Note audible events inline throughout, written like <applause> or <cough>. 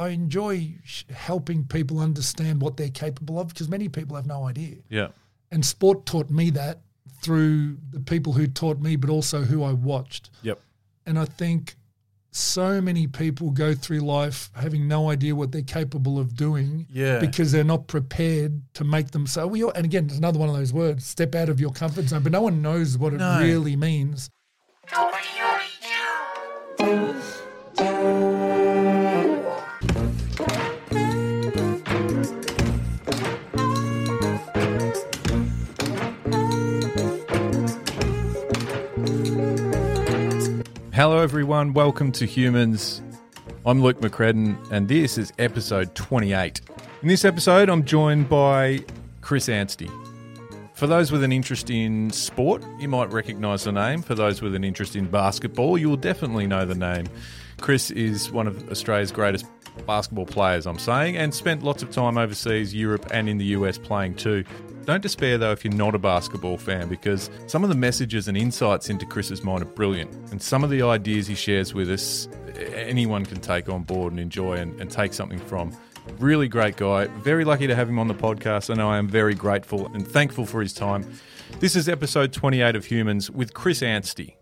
I enjoy sh- helping people understand what they're capable of because many people have no idea. Yeah. And sport taught me that through the people who taught me, but also who I watched. Yep. And I think so many people go through life having no idea what they're capable of doing Yeah. because they're not prepared to make them so. well, and again, it's another one of those words step out of your comfort zone, but no one knows what it really means. Hello, everyone. Welcome to Humans. I'm Luke McCredden, and this is episode 28. In this episode, I'm joined by Chris Anstey. For those with an interest in sport, you might recognise the name. For those with an interest in basketball, you will definitely know the name. Chris is one of Australia's greatest basketball players, I'm saying, and spent lots of time overseas, Europe, and in the US playing too. Don't despair though if you're not a basketball fan because some of the messages and insights into Chris's mind are brilliant. And some of the ideas he shares with us, anyone can take on board and enjoy and, and take something from. Really great guy. Very lucky to have him on the podcast, and I am very grateful and thankful for his time. This is episode 28 of Humans with Chris Anstey.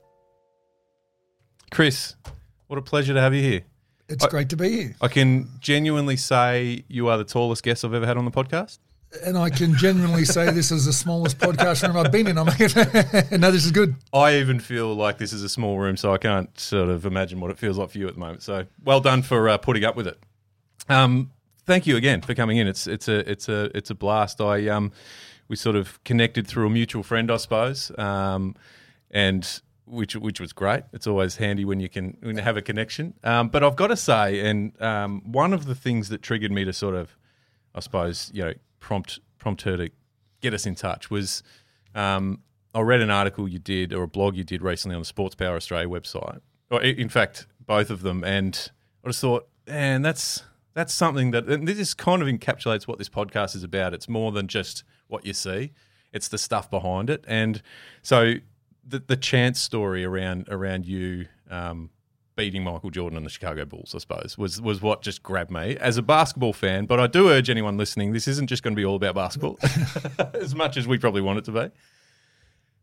Chris, what a pleasure to have you here. It's I- great to be here. I can genuinely say you are the tallest guest I've ever had on the podcast. And I can genuinely say this is the smallest podcast room I've been in. I'm <laughs> no, this is good. I even feel like this is a small room, so I can't sort of imagine what it feels like for you at the moment. So well done for uh, putting up with it. Um, thank you again for coming in. It's it's a it's a it's a blast. I um we sort of connected through a mutual friend, I suppose, um, and which which was great. It's always handy when you can when you have a connection. Um, but I've got to say, and um, one of the things that triggered me to sort of, I suppose, you know, prompt prompt her to get us in touch was. Um, I read an article you did or a blog you did recently on the Sports Power Australia website, or in fact, both of them, and I just thought, and that's that's something that and this kind of encapsulates what this podcast is about. It's more than just what you see; it's the stuff behind it. And so, the the chance story around around you um, beating Michael Jordan and the Chicago Bulls, I suppose, was was what just grabbed me as a basketball fan. But I do urge anyone listening: this isn't just going to be all about basketball, <laughs> as much as we probably want it to be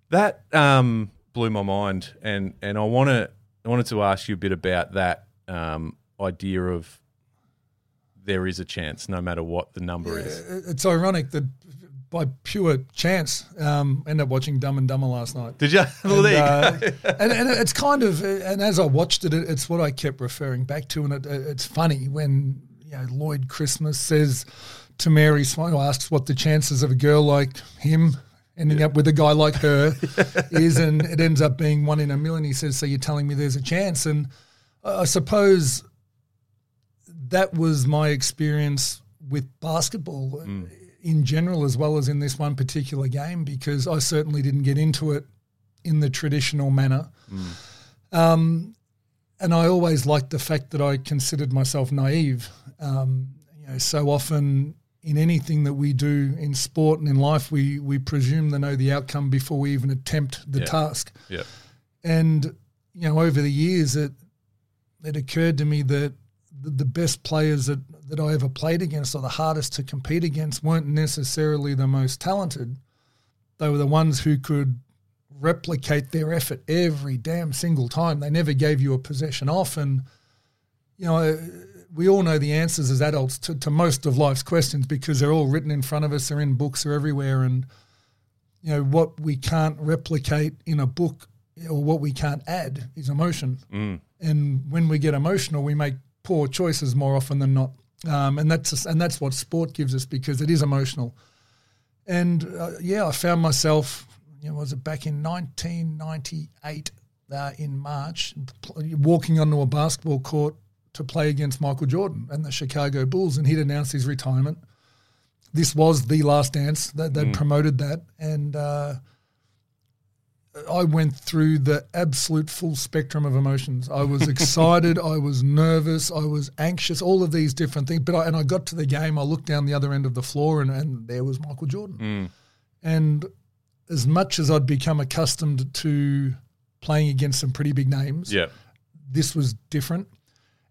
that um, blew my mind, and and I want to I wanted to ask you a bit about that um, idea of there is a chance, no matter what the number is. It's ironic that by pure chance, um, ended up watching Dumb and Dumber last night. Did you? <laughs> Well, And, there you uh, go. and, and it's kind of, and as I watched it, it- it's what I kept referring back to, and it, it's funny when you know Lloyd Christmas says to Mary Swan, who asks what the chances of a girl like him ending up with a guy like her <laughs> is, and it ends up being one in a million. He says, "So you're telling me there's a chance?" And I I suppose that was my experience with basketball in general, as well as in this one particular game, because I certainly didn't get into it in the traditional manner. Um, and I always liked the fact that I considered myself naive. Um, you know, so often in anything that we do in sport and in life, we we presume to know the outcome before we even attempt the Yeah. task. Yeah, And you know, over the years, it it occurred to me that the, the best players that, that I ever played against, or the hardest to compete against, weren't necessarily the most talented. They were the ones who could replicate their effort every damn single time. They never gave you a possession off, and you know. We all know the answers as adults to, to most of life's questions because they're all written in front of us, they're in books, they're everywhere. And you know what we can't replicate in a book or what we can't add is emotion. Mm. And when we get emotional, we make poor choices more often than not. Um, and that's and that's what sport gives us because it is emotional. And uh, yeah, I found myself, you know, was it back in 1998 uh, in March, pl- walking onto a basketball court to play against Michael Jordan and the Chicago Bulls, and he'd announced his retirement. This was the last dance that they'd promoted that, and uh, I went through the absolute full spectrum of emotions. I was excited, I was nervous, I was anxious, all of these different things. But I, and I got to the game, I looked down the other end of the floor, and, and there was Michael Jordan. Mm. And as much as I'd become accustomed to playing against some pretty big names, yeah, this was different.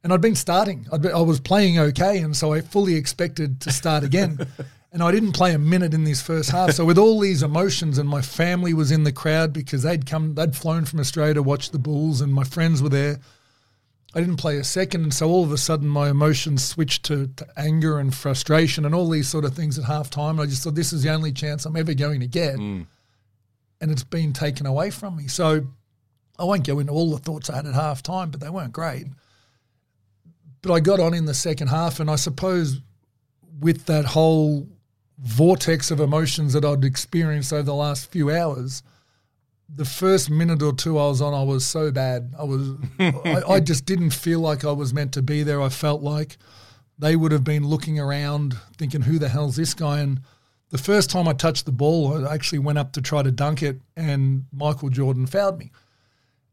And I'd been starting. I'd been, I was playing okay, and so I fully expected to start again. <laughs> and I didn't play a minute in this first half. So with all these emotions, and my family was in the crowd because they'd come, they'd flown from Australia to watch the Bulls, and my friends were there. I didn't play a second, and so all of a sudden my emotions switched to, to anger and frustration and all these sort of things at half time. And I just thought this is the only chance I'm ever going to get, Mm. and it's been taken away from me. So I won't go into all the thoughts I had at half time, but they weren't great. But I got on in the second half, and I suppose with that whole vortex of emotions that I'd experienced over the last few hours, the first minute or two I was on, I was so bad. I was, <laughs> I, I just didn't feel like I was meant to be there. I felt like they would have been looking around, thinking, "Who the hell's this guy?" And the first time I touched the ball, I actually went up to try to dunk it, and Michael Jordan fouled me.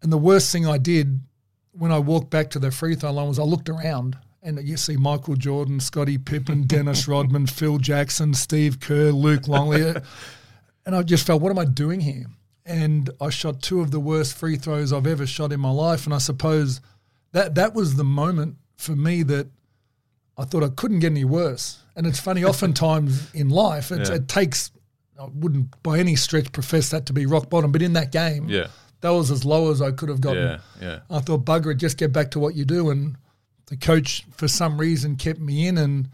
And the worst thing I did when I walked back to the free throw line was I looked around and uh, you see Michael Jordan, Scottie Pippen, Dennis Rodman, <laughs> Phil Jackson, Steve Kerr, Luke Longley. <laughs> and I just felt, what am I doing here? And I shot two of the worst free throws I've ever shot in my life. And I suppose that that was the moment for me that I thought I couldn't get any worse. And it's funny, oftentimes <laughs> in life, it, Yeah. it takes, I wouldn't by any stretch profess that to be rock bottom, but in that game, Yeah. that was as low as I could have gotten. Yeah. Yeah. I thought, bugger it, just get back to what you do. And the coach, for some reason, kept me in. And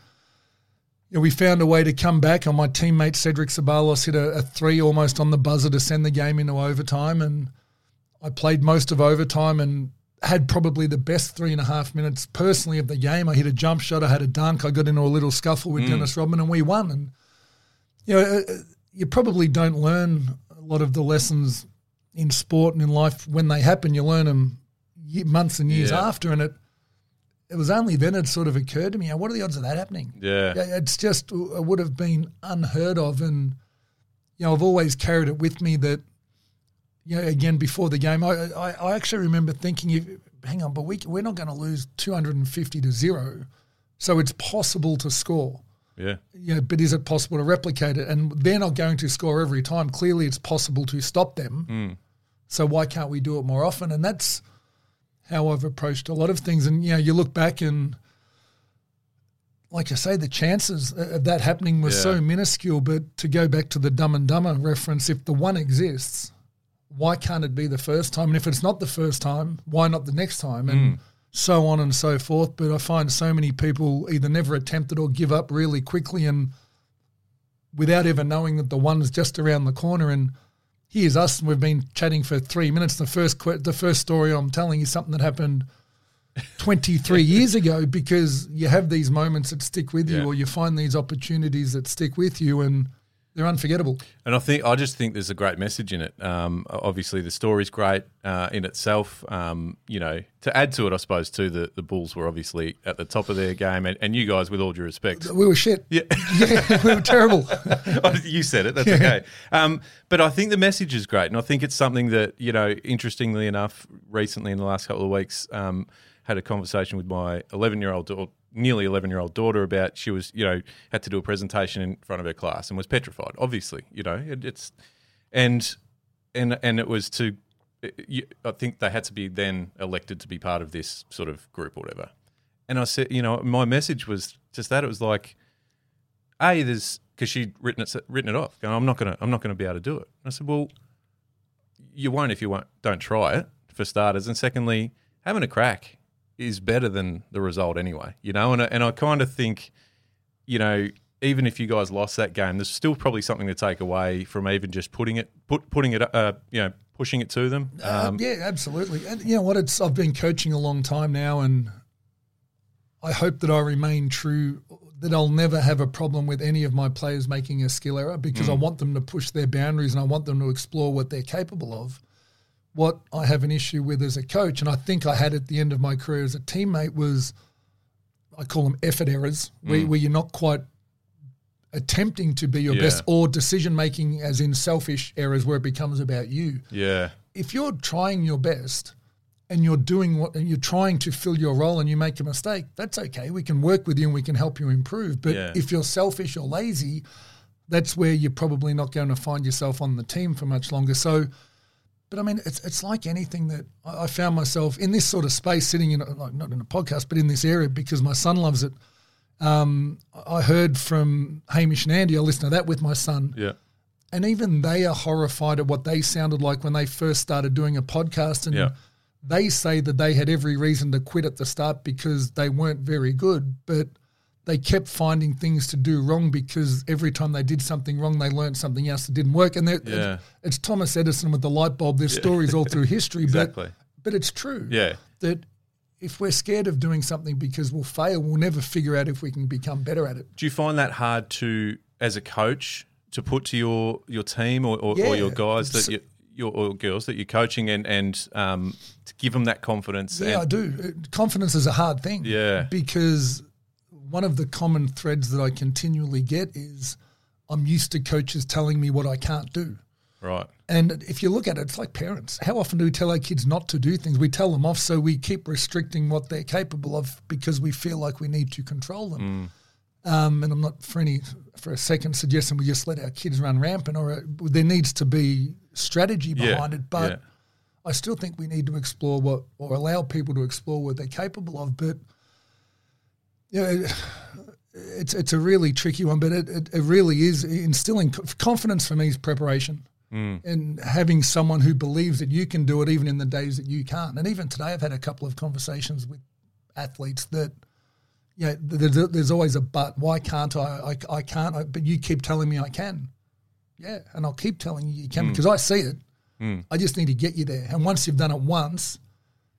you know, we found a way to come back. And my teammate, Cedric Ceballos, hit a, a three almost on the buzzer to send the game into overtime. And I played most of overtime and had probably the best three and a half minutes personally of the game. I hit a jump shot, I had a dunk, I got into a little scuffle with Dennis Rodman, and we won. And you know, uh, you probably don't learn a lot of the lessons in sport and in life when they happen. You learn them months and years Yeah. after, and it it was only then it sort of occurred to me, what are the odds of that happening? Yeah. It's just uh, it would have been unheard of, and you know I've always carried it with me that you know again before the game, I I, I actually remember thinking, hang on, but we we're not going to lose two hundred and fifty to zero, so it's possible to score. Yeah. Yeah, but is it possible to replicate it? And they're not going to score every time. Clearly, it's possible to stop them. Hmm. So why can't we do it more often? And that's how I've approached a lot of things. And you know, you look back and, like I say, the chances of that happening were Yeah. so minuscule. But to go back to the Dumb and Dumber reference, if the one exists, why can't it be the first time? And if it's not the first time, why not the next time? And mm. so on and so forth. But I find so many people either never attempt it or give up really quickly and without ever knowing that the one's just around the corner. And here's us, and we've been chatting for three minutes. The first que- the first story I'm telling is something that happened <laughs> 23 years ago because you have these moments that stick with you Yeah. or you find these opportunities that stick with you and they're unforgettable. And I think I just think there's a great message in it. Um, obviously, the story's great uh, in itself. Um, you know, to add to it, I suppose too, the, the Bulls were obviously at the top of their game, and, and you guys, with all due respect, We were shit. yeah, <laughs> Yeah, we were terrible. <laughs> you said it. That's okay. Um, but I think the message is great, and I think it's something that you know. Interestingly enough, recently in the last couple of weeks, um, had a conversation with my 11 year old nearly 11 year old daughter about she was you know had to do a presentation in front of her class and was petrified. Obviously, you know it, it's and and and it was to. Eh, you- I think they had to be then elected to be part of this sort of group or whatever. And I said, you know, my message was just that it was like, a there's because she'd written it written it off. Going, I'm not gonna I'm not gonna be able to do it. I said, well, you won't if you won't don't try it for starters, and secondly, having a crack is better than the result anyway. You know, and I- and I kind of think, you know. Even if you guys lost that game, there's still probably something to take away from even just putting it, put, putting it, uh, you know, pushing it to them. Um, yeah, absolutely. And you know what? It's I've been coaching a long time now, and I hope that I remain true. That I'll never have a problem with any of my players making a skill error because I want them to push their boundaries and I want them to explore what they're capable of. What I have an issue with as a coach, and I think I had at the end of my career as a teammate, was I call them effort errors, where, mm. where you're not quite attempting to be your Yeah. best, or decision making, as in selfish errors, where it becomes about you yeah, if you're trying your best and you're doing what and you're trying to fill your role and you make a mistake, that's okay. We can work with you and we can help you improve. But Yeah. if you're selfish or lazy, that's where you're probably not going to find yourself on the team for much longer. So But I mean, it's it's like anything that I, I found myself in this sort of space, sitting in a, like not in a podcast, but in this area because my son loves it. Um, I heard from Hamish and Andy. I listened to that with my son, Yeah. and even they are horrified at what they sounded like when they first started doing a podcast. And Yeah. they say that they had every reason to quit at the start because they weren't very good, but they kept finding things to do wrong because every time they did something wrong, they learned something else that didn't work. And Yeah. it's, it's Thomas Edison with the light bulb. There's stories all through <laughs> history, Exactly. but but it's true Yeah. that if we're scared of doing something because we'll fail, we'll never figure out if we can become better at it. Do you find that hard to, as a coach, to put to your your team or, or, or your guys that you, your or girls that you're coaching and and um, to give them that confidence? Yeah, I do. Confidence is a hard thing. Yeah. Because one of the common threads that I continually get is I'm used to coaches telling me what I can't do. right. And if you look at it, it's like parents. How often do we tell our kids not to do things? We tell them off, so we keep restricting what they're capable of because we feel like we need to control them. Um, and I'm not for any for a second suggesting we just let our kids run rampant, or uh, there needs to be strategy Yeah, behind it. But yeah. I still think we need to explore what or allow people to explore what they're capable of. But yeah, it- it's it's a really tricky one. But it, it, it really is instilling confidence for me is preparation mm. and having someone who believes that you can do it even in the days that you can't. And even today, I've had a couple of conversations with athletes that, yeah, there's, there's always a but. Why can't I? I, I can't. I, but you keep telling me I can. Yeah, and I'll keep telling you you can mm. because I see it. Mm. I just need to get you there. And once you've done it once,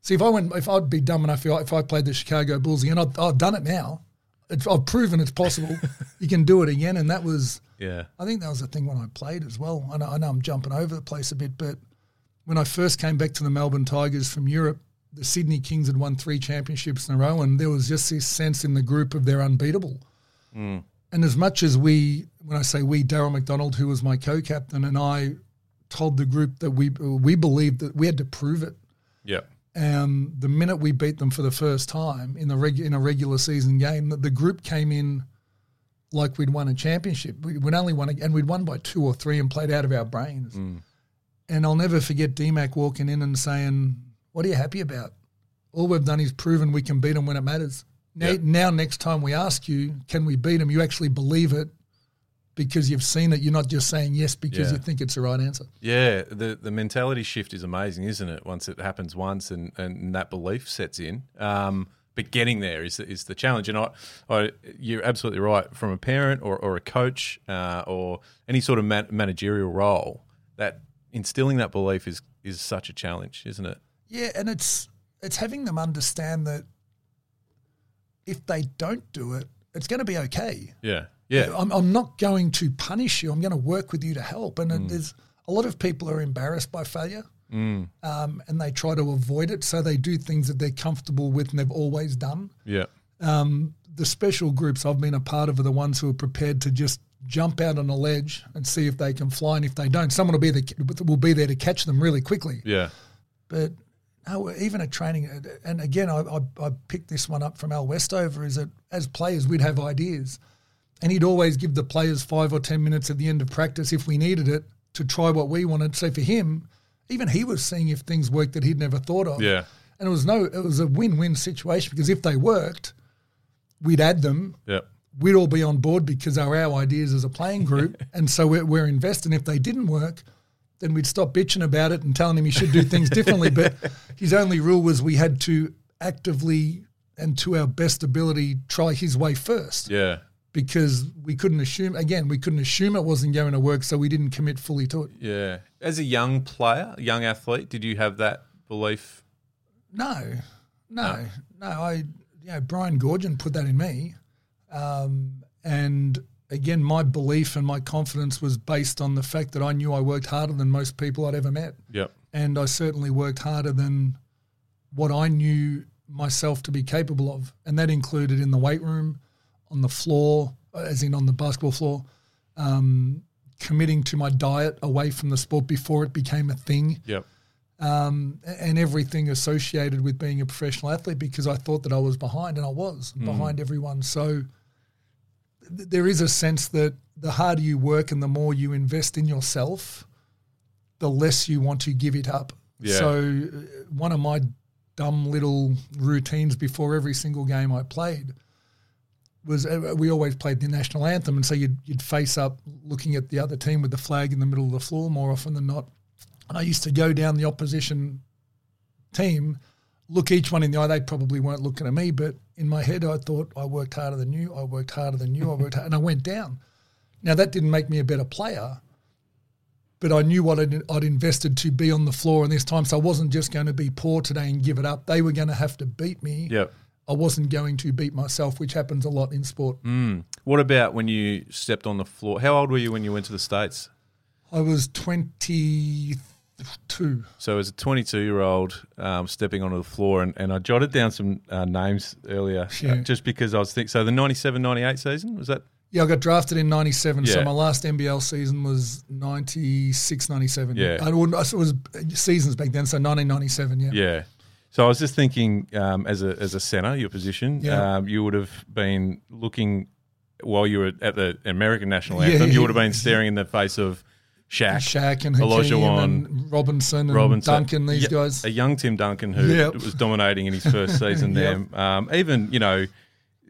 see if I went, if I'd be dumb enough, if I, if I played the Chicago Bulls again, I've, I've done it now. It's, I've proven it's possible. <laughs> you can do it again, and that was. Yeah. I think that was the thing when I played as well. I know, I know I'm jumping over the place a bit, but when I first came back to the Melbourne Tigers from Europe, the Sydney Kings had won three championships in a row, and there was just this sense in the group of they're unbeatable. Mm. And as much as we, when I say we, Darryl McDonald, who was my co-captain, and I told the group that we we believed that we had to prove it. Yeah. Um, the minute we beat them for the first time in the regu- in a regular season game, the, the group came in like we'd won a championship. We, we'd only won, a, and we'd won by two or three and played out of our brains. And I'll never forget DMAC walking in and saying, "What are you happy about? All we've done is proven we can beat them when it matters. Now, Yeah. now next time we ask you, can we beat them? You actually believe it." Because you've seen it, you're not just saying yes because Yeah. you think it's the right answer. Yeah, the the mentality shift is amazing, isn't it? Once it happens once and, and that belief sets in. Um, but getting there is is the challenge. And I, I you're absolutely right. From a parent or, or a coach uh, or any sort of man, managerial role, that instilling that belief is is such a challenge, isn't it? Yeah, and it's it's having them understand that if they don't do it, it's going to be okay. Yeah, yeah, I'm, I'm not going to punish you. I'm going to work with you to help. And it there's a lot of people are embarrassed by failure, um, and they try to avoid it. So they do things that they're comfortable with and they've always done. yeah, Um, the special groups I've been a part of are the ones who are prepared to just jump out on a ledge and see if they can fly. And if they don't, someone will be the, will be there to catch them really quickly. yeah, But no, even at training, and again, I, I, I picked this one up from Al Westover, is that as players, we'd have ideas. And he'd always give the players five or 10 minutes at the end of practice if we needed it to try what we wanted. So for him, even he was seeing if things worked that he'd never thought of. yeah, And it was no, it was a win win situation because if they worked, we'd add them yeah, we'd all be on board because they're our ideas as a playing group. <laughs> and so we're, we're invested. If they didn't work, then we'd stop bitching about it and telling him he should do things differently. But <laughs> his only rule was we had to actively and to our best ability try his way first yeah, because we couldn't assume, again, we couldn't assume it wasn't going to work. So we didn't commit fully to it. yeah. As a young player, young athlete, did you have that belief? No, no, no. I, you know, Brian Goorjian put that in me, um, and again, my belief and my confidence was based on the fact that I knew I worked harder than most people I'd ever met, Yep. and I certainly worked harder than what I knew myself to be capable of, and that included in the weight room, on the floor, as in on the basketball floor. Um, committing to my diet away from the sport before it became a thing Yep. um, and everything associated with being a professional athlete because I thought that I was behind, and I was behind everyone. So th- there is a sense that the harder you work and the more you invest in yourself, the less you want to give it up. Yeah. So uh, one of my dumb little routines before every single game I played was uh, we always played the national anthem, and so you'd, you'd face up looking at the other team with the flag in the middle of the floor more often than not. And I used to go down the opposition team, look each one in the eye. They probably weren't looking at me, but in my head, I thought I worked harder than you. I worked harder than you. I worked, hard, and I went down. Now that didn't make me a better player, but I knew what I'd, I'd invested to be on the floor in this time. So I wasn't just going to be poor today and give it up. They were going to have to beat me. Yep. I wasn't going to beat myself, which happens a lot in sport. Mm. What about when you stepped on the floor? How old were you when you went to the States? I was 22. So as a 22 year old um, stepping onto the floor, and, and I jotted down some uh, names earlier uh, just because I was thinking. So the 97 98 season, was that? Yeah, I got drafted in 97, so my last NBL season was 96, 97. Yeah. I it was seasons back then, so 1997, yeah. Yeah. So I was just thinking, um, as a as a center, your position, Yeah. um, you would have been looking while you were at the American national anthem. yeah. You would have been staring in the face of Shaq, Shaq and Hakeem and Robinson and Robinson, Duncan, these guys. a young Tim Duncan who Yep. was dominating in his first <laughs> season there. Um, even you know,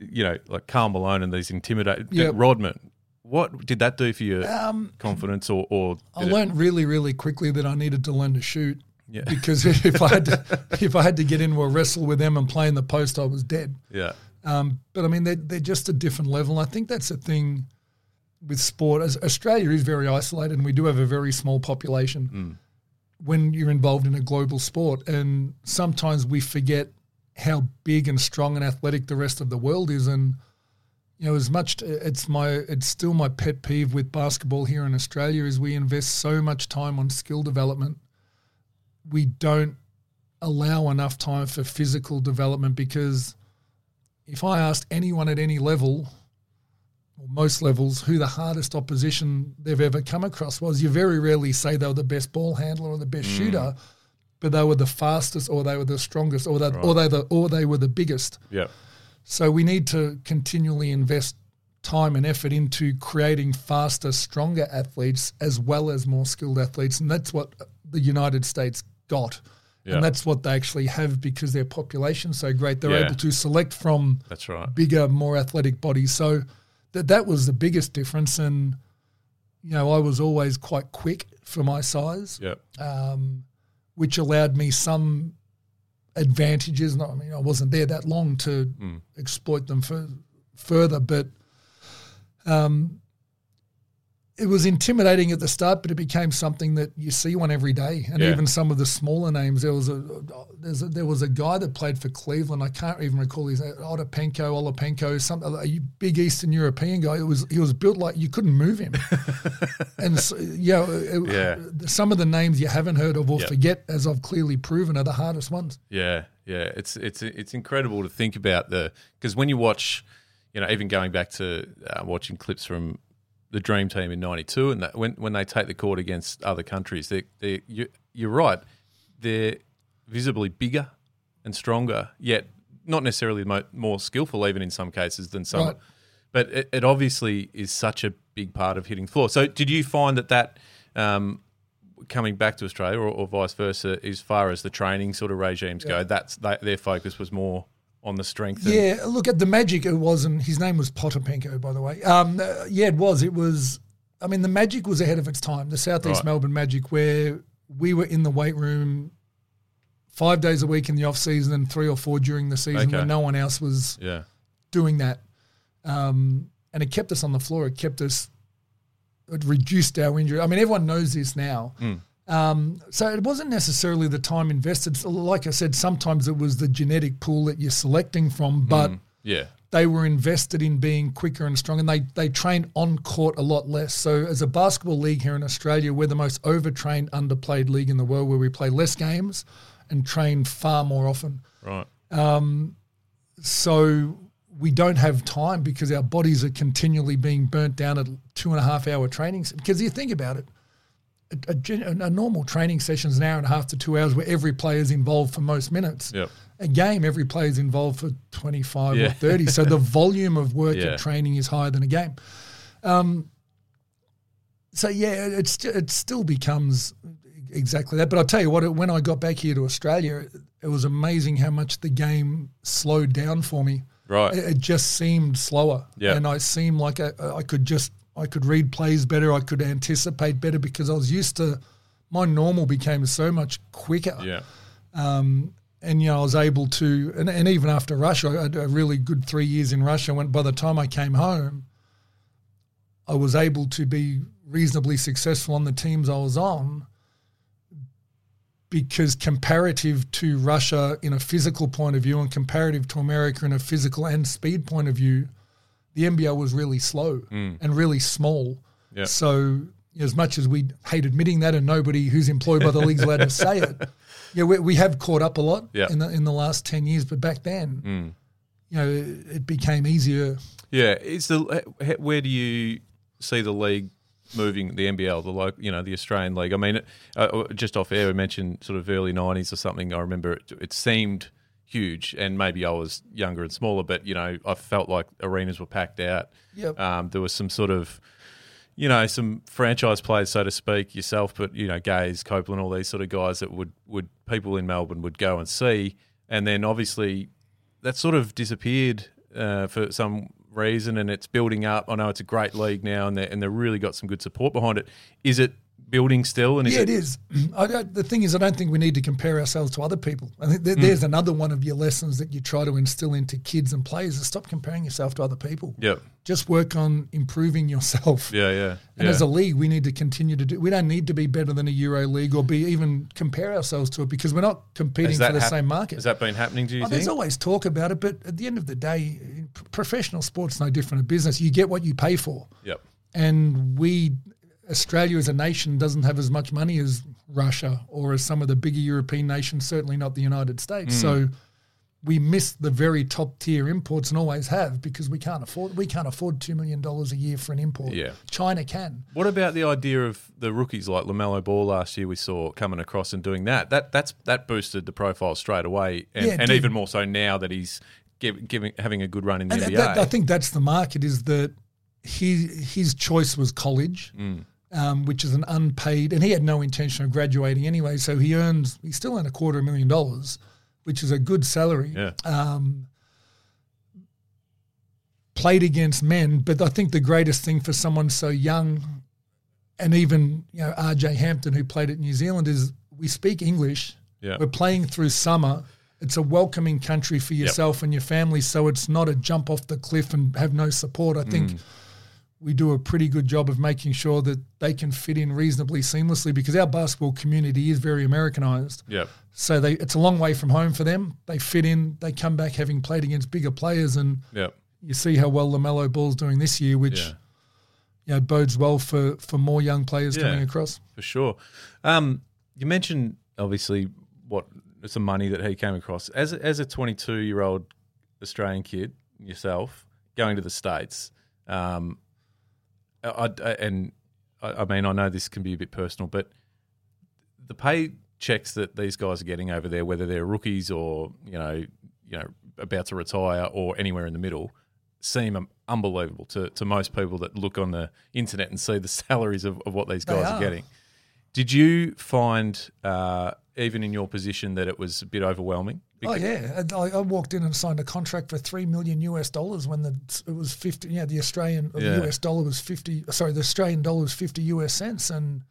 you know, like Karl Malone and these intimidated Yep. Rodman. What did that do for your Um, confidence, or, or I it- learned really, really quickly that I needed to learn to shoot. Yeah. <laughs> Because if I had to, if I had to get into a wrestle with them and play in the post, I was dead. yeah, Um, but I mean, they're, they're just a different level. I think that's the thing with sport. As Australia is very isolated, and we do have a very small population. When you're involved in a global sport, and sometimes we forget how big and strong and athletic the rest of the world is, and you know, as much it's my it's still my pet peeve with basketball here in Australia is we invest so much time on skill development, we don't allow enough time for physical development because if I asked anyone at any level, or most levels, who the hardest opposition they've ever come across was, you very rarely say they were the best ball handler or the best mm. shooter, but they were the fastest or they were the strongest or they, or they the, or they were the biggest. yeah, So we need to continually invest time and effort into creating faster, stronger athletes as well as more skilled athletes, and that's what the United States got. Yeah. And that's what they actually have because their population's so great. They're Yeah. able to select from that's right. bigger, more athletic bodies. So that that was the biggest difference. And you know, I was always quite quick for my size, Yeah, um, which allowed me some advantages. Not, I mean, I wasn't there that long to Mm. exploit them for, further, but um, it was intimidating at the start. But it became something that you see one every day, and Yeah. even some of the smaller names. There was a, there's a there was a guy that played for Cleveland. I can't even recall his name. Otapenko, Olapenko, some a big Eastern European guy. It was he was built like you couldn't move him. <laughs> and so, yeah, it- Yeah. some of the names you haven't heard of or Yep. forget, as I've clearly proven, are the hardest ones. Yeah, yeah, it's it's it's incredible to think about the because when you watch, you know, even going back to uh, watching clips from the Dream Team in '92, and that when when they take the court against other countries, they they you, you're right, they're visibly bigger and stronger, yet not necessarily mo- more skillful, even in some cases than some. Right. But it, it obviously is such a big part of hitting the floor. So, did you find that that um, coming back to Australia, or, or vice versa, as far as the training sort of regimes go, that's that, their focus was more on the strength. and- Yeah, look at the Magic. It wasn't. His name was Potapenko, by the way. Um, uh, yeah, it was. It was. I mean, the Magic was ahead of its time. The Southeast Right. Melbourne Magic, where we were in the weight room five days a week in the off season and three or four during the season, Okay. where no one else was yeah, doing that. Um, and it kept us on the floor. It kept us. It reduced our injury. I mean, everyone knows this now. Um, so it wasn't necessarily the time invested. Like I said, sometimes it was the genetic pool that you're selecting from, but yeah, they were invested in being quicker and strong, and they they trained on court a lot less. So as a basketball league here in Australia, we're the most overtrained, underplayed league in the world, where we play less games and train far more often. right, Um, So we don't have time because our bodies are continually being burnt down at two and a half hour trainings. Because you think about it, a, a, a normal training session is an hour and a half to two hours where every player is involved for most minutes. Yep. A game, every player is involved for 25 Yeah. or 30. So the <laughs> volume of work Yeah. at training is higher than a game. Um, so, yeah, it's, it still becomes exactly that. But I'll tell you what, when I got back here to Australia, it, it was amazing how much the game slowed down for me. Right. It, it just seemed slower. Yeah. And I seemed like I, I could just, I could read plays better. I could anticipate better because I was used to, my normal became so much quicker. Yeah. Um, and, you know, I was able to, and, and even after Russia, I had a really good three years in Russia. When by the time I came home, I was able to be reasonably successful on the teams I was on because comparative to Russia in a physical point of view and comparative to America in a physical and speed point of view, the NBL was really slow and really small. Mm. Yeah. So as much as we hate admitting that, and nobody who's employed by the league's allowed to say it, <laughs> yeah, we, we have caught up a lot Yeah. Mm. in the in the last ten years. But back then, you know, it, it became easier. Yeah, is the where do you see the league moving? The NBL, the local, you know, the Australian league. I mean, uh, just off air, we mentioned sort of early nineties or something. I remember it, it seemed huge, and maybe I was younger and smaller, but you know, I felt like arenas were packed out. Yep. Um, there was some sort of you know, some franchise players, so to speak, yourself, but you know, Gaze, Copeland, all these sort of guys that would would people in Melbourne would go and see, and then obviously that sort of disappeared uh, for some reason, and it's building up. I know it's a great league now, and they and they really got some good support behind it. Is it building still? And is yeah, it is. <clears throat> I, don't- the thing is, I don't think we need to compare ourselves to other people. I think there, hmm. there's another one of your lessons that you try to instill into kids and players: is stop comparing yourself to other people. Yep. Just work on improving yourself. <laughs> Yeah, yeah. And yeah. as a league, we need to continue to do. We don't need to be better than a Euro league or be even compare ourselves to it because we're not competing for the hap- same market. Has that been happening? Do you Oh, think? there's always talk about it, but at the end of the day, professional sports no different to business. You get what you pay for, Yep. and we, Australia as a nation, doesn't have as much money as Russia or as some of the bigger European nations. Certainly not the United States. Mm. So. We miss the very top tier imports and always have because we can't afford we can't afford two million dollars a year for an import. Yeah. China can. What about the idea of the rookies like LaMelo Ball last year? We saw coming across and doing that. That that's that boosted the profile straight away, and, Yeah, and even more so now that he's give, giving having a good run in the And NBA. that, I think that's the market is that he his choice was college, Mm. Um, which is an unpaid, and he had no intention of graduating anyway. So he earns he still earned a quarter of a million dollars, which is a good salary. yeah, Um, played against men, but I think the greatest thing for someone so young, and even you know R.J. Hampton who played at New Zealand is we speak English. yeah, We're playing through summer. It's a welcoming country for yourself and your family, so it's not a jump off the cliff and have no support. I think Mm. We do a pretty good job of making sure that they can fit in reasonably seamlessly because our basketball community is very Americanized. yeah, So they it's a long way from home for them. They fit in, they come back having played against bigger players and yeah, you see how well LaMelo Ball's doing this year, which yeah, you know, bodes well for, for more young players Yeah. coming across. for sure. Um, you mentioned obviously what some money that he came across as a, as a 22 year old Australian kid yourself going to the states. Um, I, I- and I, I mean I know this can be a bit personal, but the pay checks that these guys are getting over there, whether they're rookies or you know you know about to retire or anywhere in the middle, seem unbelievable to, to most people that look on the internet and see the <laughs> salaries of, of what these guys are. are. getting. Did you find, uh, even in your position, that it was a bit overwhelming? Oh yeah, I, I walked in and signed a contract for three million US dollars when the it was fifty. Yeah, the Australian Yeah. US dollar was fifty. Sorry, the Australian dollar was fifty US cents, and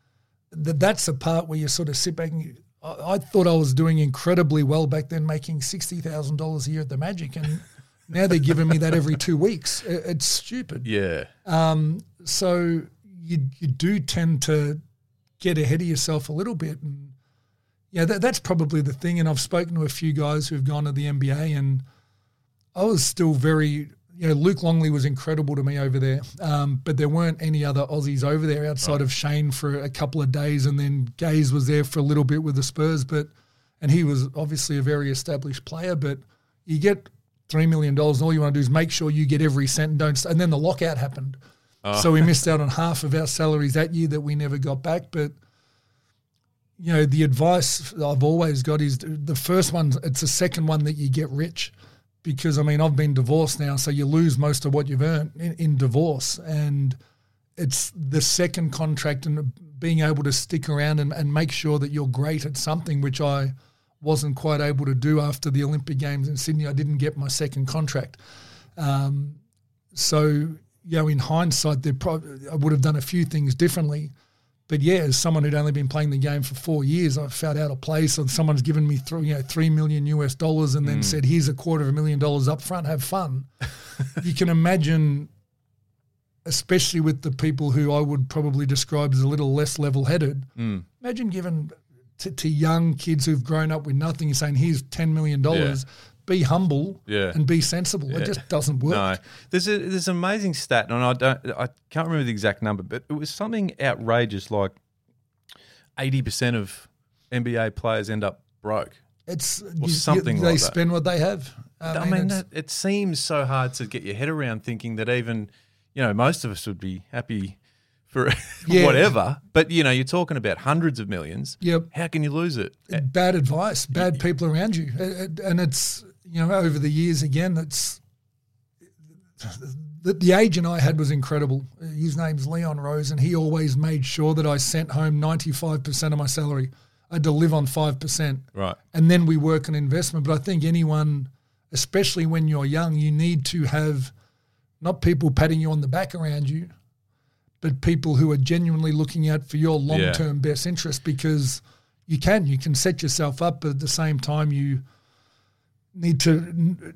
th- that's the part where you sort of sit back and. You, I, I thought I was doing incredibly well back then, making sixty thousand dollars a year at the Magic, and <laughs> now they're giving me that every two weeks. It- it's stupid. Yeah, Um. So you you do tend to get ahead of yourself a little bit, and yeah, that, that's probably the thing. And I've spoken to a few guys who've gone to the NBA, and I was still very. You know, Luke Longley was incredible to me over there, um, but there weren't any other Aussies over there outside of Shane for a couple of days, and then Gaze was there for a little bit with the Spurs, but and he was obviously a very established player. But you get three million dollars, and all you want to do is make sure you get every cent and don't. And then the lockout happened, so we missed out on half of our salaries that year that we never got back. But you know, the advice I've always got is the first one. It's the second one that you get rich, because I mean I've been divorced now, so you lose most of what you've earned in, in divorce, and it's the second contract and being able to stick around and, and make sure that you're great at something, which I wasn't quite able to do after the Olympic Games in Sydney. I didn't get my second contract. Um, so, you know, in hindsight, pro- I would have done a few things differently. But yeah, as someone who'd only been playing the game for four years, I felt out of place. And someone's given me three, you know, three million US dollars and then mm. said, "Here's a quarter of a million dollars up front. Have fun." <laughs> you can imagine, especially with the people who I would probably describe as a little less level-headed. Mm. Imagine giving to, to, young kids who've grown up with nothing, saying, "Here's ten million dollars." Yeah be humble yeah. and be sensible. Yeah. It just doesn't work. No, there's a there's an amazing stat, and I don't I can't remember the exact number, but it was something outrageous, like eighty percent of NBA players end up broke. It's or something. You, they like spend what they have. I, I mean, mean that, it seems so hard to get your head around, thinking that even you know most of us would be happy for <laughs> yeah. whatever. But you know, you're talking about hundreds of millions. Yep. How can you lose it? Bad advice, bad people around you, and it's you know, over the years, again, that's the, the agent I had was incredible. His name's Leon Rose, and he always made sure that I sent home 95% of my salary. I had to live on 5%. Right. And then we work on investment. But I think anyone, especially when you're young, you need to have not people patting you on the back around you, but people who are genuinely looking out for your long term yeah. best interest because you can. You can set yourself up, but at the same time, you – need to n-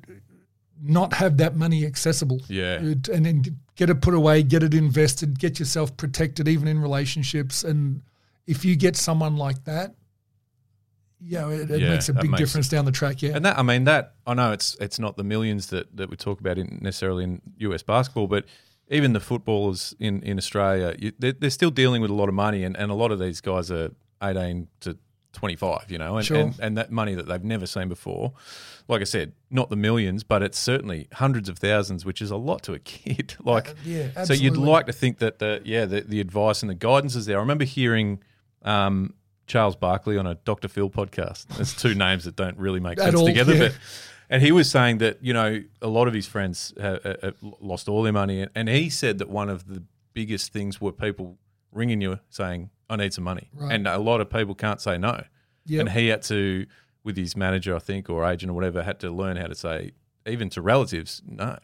not have that money accessible. Yeah. and then get it put away, get it invested, get yourself protected, even in relationships. And if you get someone like that, yeah, it, it yeah, makes a big makes difference down the track. Yeah, and that I mean that I know it's it's not the millions that, that we talk about in, necessarily in US basketball, but even the footballers in in Australia, you, they're, they're, still dealing with a lot of money, and, and a lot of these guys are eighteen to 25, you know, and, sure. and, and, that money that they've never seen before. Like I said, not the millions, but it's certainly hundreds of thousands, which is a lot to a <laughs> kid. like, uh, yeah, absolutely. so you'd like to think that the yeah the, the advice and the guidance is there. I remember hearing um, Charles Barkley on a Dr. Phil podcast. There's two names that don't really make sense all, together, yeah. but and he was saying that you know a lot of his friends have, have lost all their money, and he said that one of the biggest things were people ringing you saying, I need some money. Right. And a lot of people can't say no. Yep. And he had to, with his manager, I think, or agent or whatever, had to learn how to say, even to relatives, no.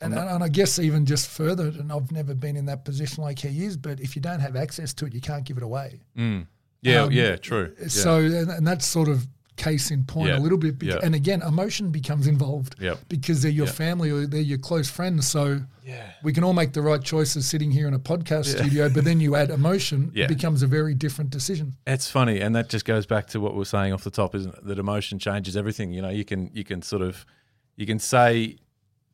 And, and, I guess even just further, and I've never been in that position like he is, but if you don't have access to it, you can't give it away. Mm. Yeah, um, yeah, true. So, yeah. And, and that's sort of case in point a little bit. Beca- And again, emotion becomes involved because they're your family or they're your close friends. So yeah. we can all make the right choices sitting here in a podcast studio, but then you add emotion, it becomes a very different decision. It's funny, and that just goes back to what we are saying off the top, isn't it? That emotion changes everything. You know, you can you can sort of you can say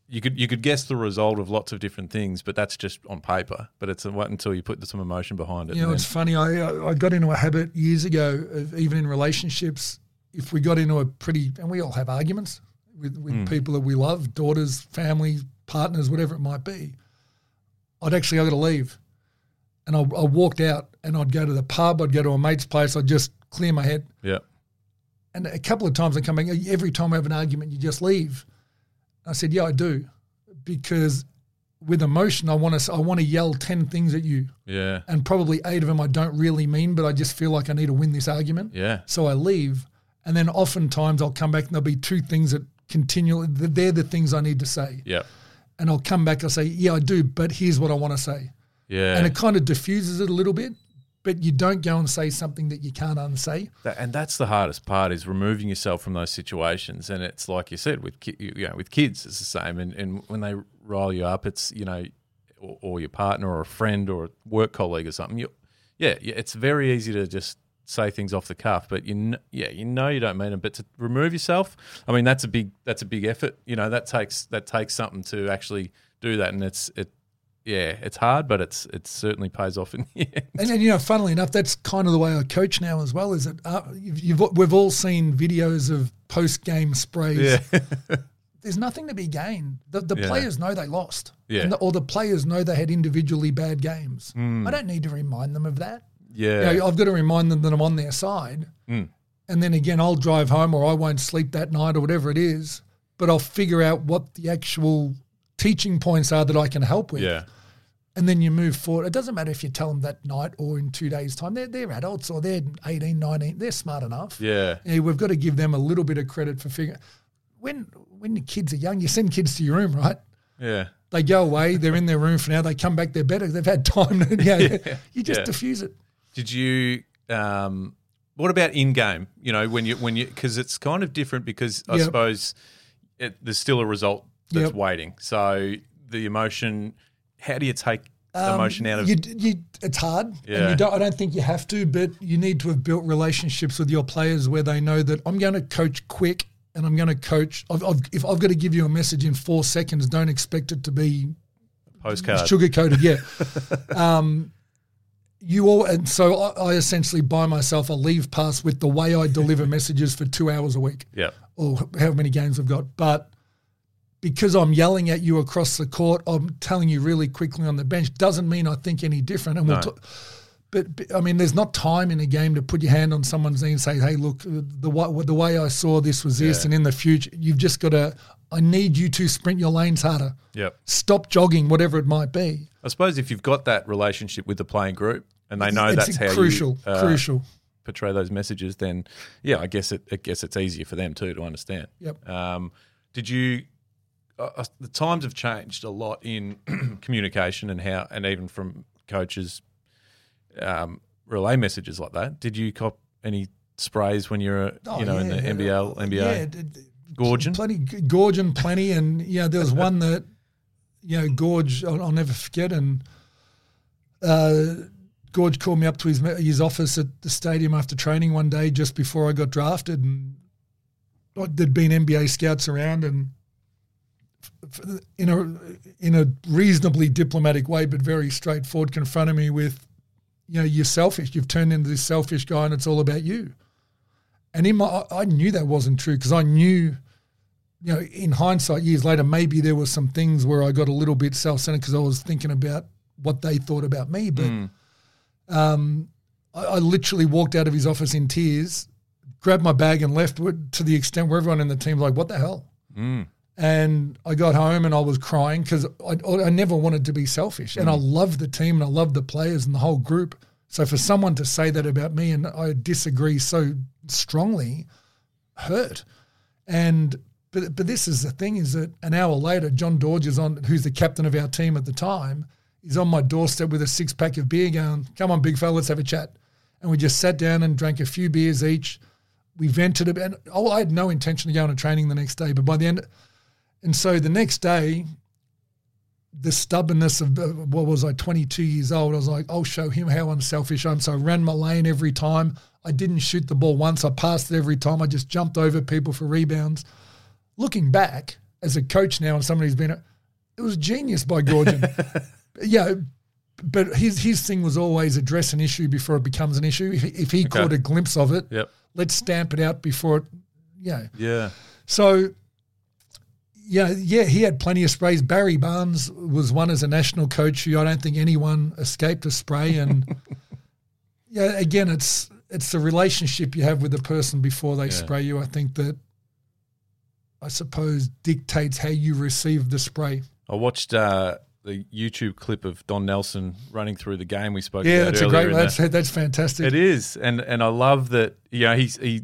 you could you could guess the result of lots of different things, but that's just on paper. But it's a, what until you put some emotion behind it. You know, it's funny. I I got into a habit years ago of even in relationships if we got into a pretty, and we all have arguments with, with mm. people that we love, daughters, family, partners, whatever it might be, I'd actually I go to leave. And I, I walked out and I'd go to the pub, I'd go to a mate's place, I'd just clear my head. Yeah. And a couple of times I come back, every time I have an argument, you just leave. I said, yeah, I do. Because with emotion, I want to I want to yell ten things at you. Yeah. And probably eight of them I don't really mean, but I just feel like I need to win this argument. Yeah. So I leave. And then oftentimes I'll come back and there'll be two things that continually, they're the things I need to say. Yeah. And I'll come back, I'll say, yeah, I do, but here's what I want to say. Yeah. And it kind of diffuses it a little bit, but you don't go and say something that you can't unsay. And that's the hardest part is removing yourself from those situations. And it's like you said, with you know, with kids, it's the same. And, and when they rile you up, it's, you know, or, or your partner or a friend or a work colleague or something. You, yeah, it's very easy to just say things off the cuff, but you know, yeah, you know you don't mean them. But to remove yourself, I mean that's a big that's a big effort. You know that takes that takes something to actually do that, and it's it yeah, it's hard, but it's it certainly pays off in <laughs> the end. And, and you know, funnily enough, that's kind of the way I coach now as well. Is that uh, you've, you've, we've all seen videos of post game sprays. Yeah. <laughs> There's nothing to be gained. The, the yeah. players know they lost, yeah. The, or the players know they had individually bad games. Mm. I don't need to remind them of that. Yeah. You know, I've got to remind them that I'm on their side. Mm. And then again, I'll drive home or I won't sleep that night or whatever it is, but I'll figure out what the actual teaching points are that I can help with. Yeah. and then you move forward. It doesn't matter if you tell them that night or in two days' time. They're, they're adults or they're 18, 19. They're smart enough. Yeah. Yeah, we've got to give them a little bit of credit for figuring. When when the kids are young, you send kids to your room, right? Yeah. They go away, they're in their room for now. They come back, they're better. They've had time. To, <laughs> you, know, <laughs> you just Yeah. diffuse it. Did you? Um, what about in game? You know, when you when you because it's kind of different because I Yep. suppose it, there's still a result that's Yep. waiting. So the emotion. How do you take Um, emotion out of? you, you, it's hard, and Yeah. you don't, I don't think you have to, but you need to have built relationships with your players where they know that I'm going to coach quick and I'm going to coach. I've, I've, if I've got to give you a message in four seconds, don't expect it to be postcard. sugar coated. Yeah. <laughs> um, you all, and so I, I essentially buy myself a leave pass with the way I deliver <laughs> messages for two hours a week Yeah. or how many games I've got. But because I'm yelling at you across the court, I'm telling you really quickly on the bench doesn't mean I think any different. And we'll but, but, I mean, there's not time in a game to put your hand on someone's knee and say, "Hey, look, the way, the way I saw this was this," Yeah. and in the future, you've just got to. I need you to sprint your lanes harder. Yep. Stop jogging, whatever it might be. I suppose if you've got that relationship with the playing group and they know it's that's how crucial. you uh, crucial. portray those messages, then yeah, I guess it. I guess it's easier for them too to understand. Yep. Um, did you? Uh, uh, the times have changed a lot in <clears throat> communication and how, and even from coaches, um, relay messages like that. Did you cop any sprays when you were, Oh, you know, in the yeah. NBL, NBA? Yeah, Goorjian? plenty, Goorjian, plenty, and yeah, there was one that you know, Gorge, I'll, I'll never forget, and uh, Gorge called me up to his his office at the stadium after training one day just before I got drafted, and like, there'd been NBA scouts around, and in a in a reasonably diplomatic way, but very straightforward, confronted me with, you know, you're selfish. You've turned into this selfish guy, and it's all about you. And in my, I- knew that wasn't true because I knew, you know, in hindsight, years later, maybe there were some things where I got a little bit self-centered because I was thinking about what they thought about me. But um, I, I literally walked out of his office in tears, grabbed my bag and left to the extent where everyone in the team was like, what the hell? Mm. And I got home and I was crying because I, I never wanted to be selfish. And I love the team and I love the players and the whole group. So for someone to say that about me and I disagree so strongly, hurt. And but but this is the thing is that an hour later, John Dorge is on, who's the captain of our team at the time, is on my doorstep with a six pack of beer, going, "Come on, big fella, let's have a chat." And we just sat down and drank a few beers each. We vented a bit. Oh, I had no intention of going to training the next day, but by the end, and so the next day, the stubbornness of what was I, 22 years old, I was like, I'll show him how unselfish I am. So I ran my lane every time. I didn't shoot the ball once. I passed it every time. I just jumped over people for rebounds. Looking back as a coach now and somebody who's been, it was genius by Gordon. <laughs> yeah, but his his thing was always address an issue before it becomes an issue. If, if he caught a glimpse of it, Yep. let's stamp it out before it, yeah. Yeah. So, yeah, yeah, he had plenty of sprays. Barry Barnes was one as a national coach who I don't think anyone escaped a spray. And <laughs> yeah, again, it's it's the relationship you have with the person before they spray you. I think that I suppose dictates how you receive the spray. I watched uh, the YouTube clip of Don Nelson running through the game we spoke Yeah, about that's a great. That's the- that's fantastic. It is, and and I love that. You know, he's he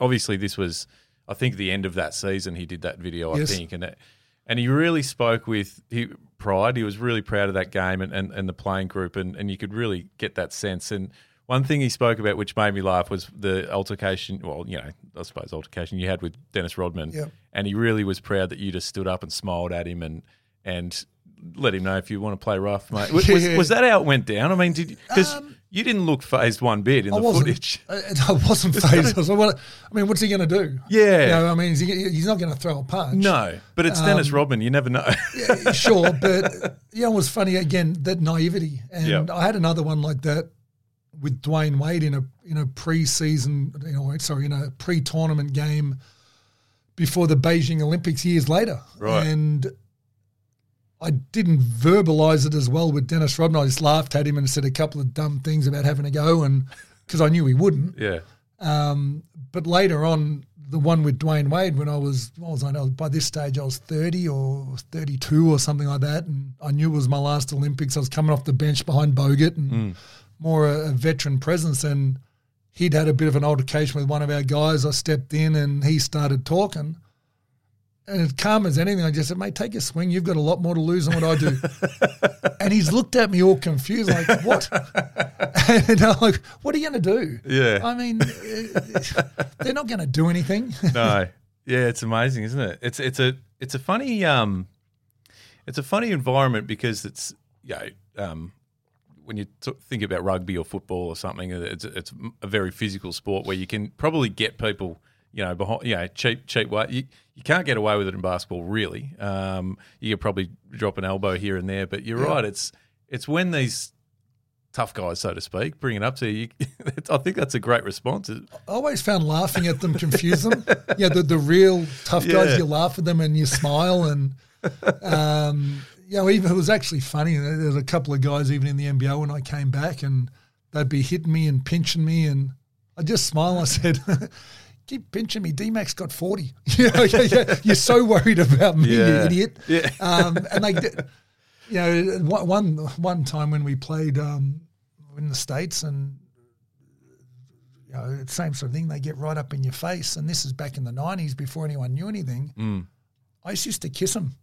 obviously this was I think the end of that season. He did that video, Yes. I think, and it, and he really spoke with he, pride. He was really proud of that game and, and, and the playing group, and, and you could really get that sense. And one thing he spoke about, which made me laugh, was the altercation. Well, you know, I suppose altercation you had with Dennis Rodman, Yep. and he really was proud that you just stood up and smiled at him and and let him know if you want to play rough, mate. Was, was, <laughs> was that how it went down? I mean, did because Um, you didn't look phased one bit in I the footage. <laughs> I, I wasn't phased. I was like, I mean, what's he going to do? Yeah. You know, I mean, he, he's not going to throw a punch. No, but it's Dennis Um, Rodman. You never know. Yeah, sure, but you know, it was funny again that naivety, and Yep. I had another one like that with Dwyane Wade in a in a pre-season, you know, sorry, in a pre-tournament game before the Beijing Olympics years later, Right. and. I didn't verbalize it as well with Dennis Rodman. I just laughed at him and said a couple of dumb things about having a go, and because I knew he wouldn't. yeah, Um, but later on, the one with Dwyane Wade, when I was, what was I know, by this stage I was 30 or 32 or something like that. And I knew it was my last Olympics. I was coming off the bench behind Bogut and more a, a veteran presence. And he'd had a bit of an altercation with one of our guys. I stepped in and he started talking. And as calm as anything, I just said, mate, take a swing. You've got a lot more to lose than what I do. <laughs> and he's looked at me all confused, like, what? <laughs> and I'm like, what are you going to do? Yeah. I mean, uh, they're not going to do anything. <laughs> no. Yeah, it's amazing, isn't it? It's it's a it's a funny um it's a funny environment because it's you know, um when you t- think about rugby or football or something, it's it's a very physical sport where you can probably get people, you know, behind, you know, cheap cheap way. You, you can't get away with it in basketball, really. Um, you could probably drop an elbow here and there, but you're Yeah. right. It's it's when these tough guys, so to speak, bring it up to you. <laughs> I think that's a great response. I always found laughing at them confuse them. Yeah, the, the real tough guys, you laugh at them and you smile. And, um, you know, even it was actually funny. There's a couple of guys, even in the NBL, when I came back, and they'd be hitting me and pinching me. And I just smile. I said, <laughs> Keep pinching me. D Max got 40. <laughs> yeah, yeah, yeah. You're so worried about me, Yeah. you idiot. Yeah. Um, and they, you know, one, one time when we played um, in the States and you know, it's same sort of thing. They get right up in your face, and this is back in the nineties before anyone knew anything. Mm. I used to kiss them,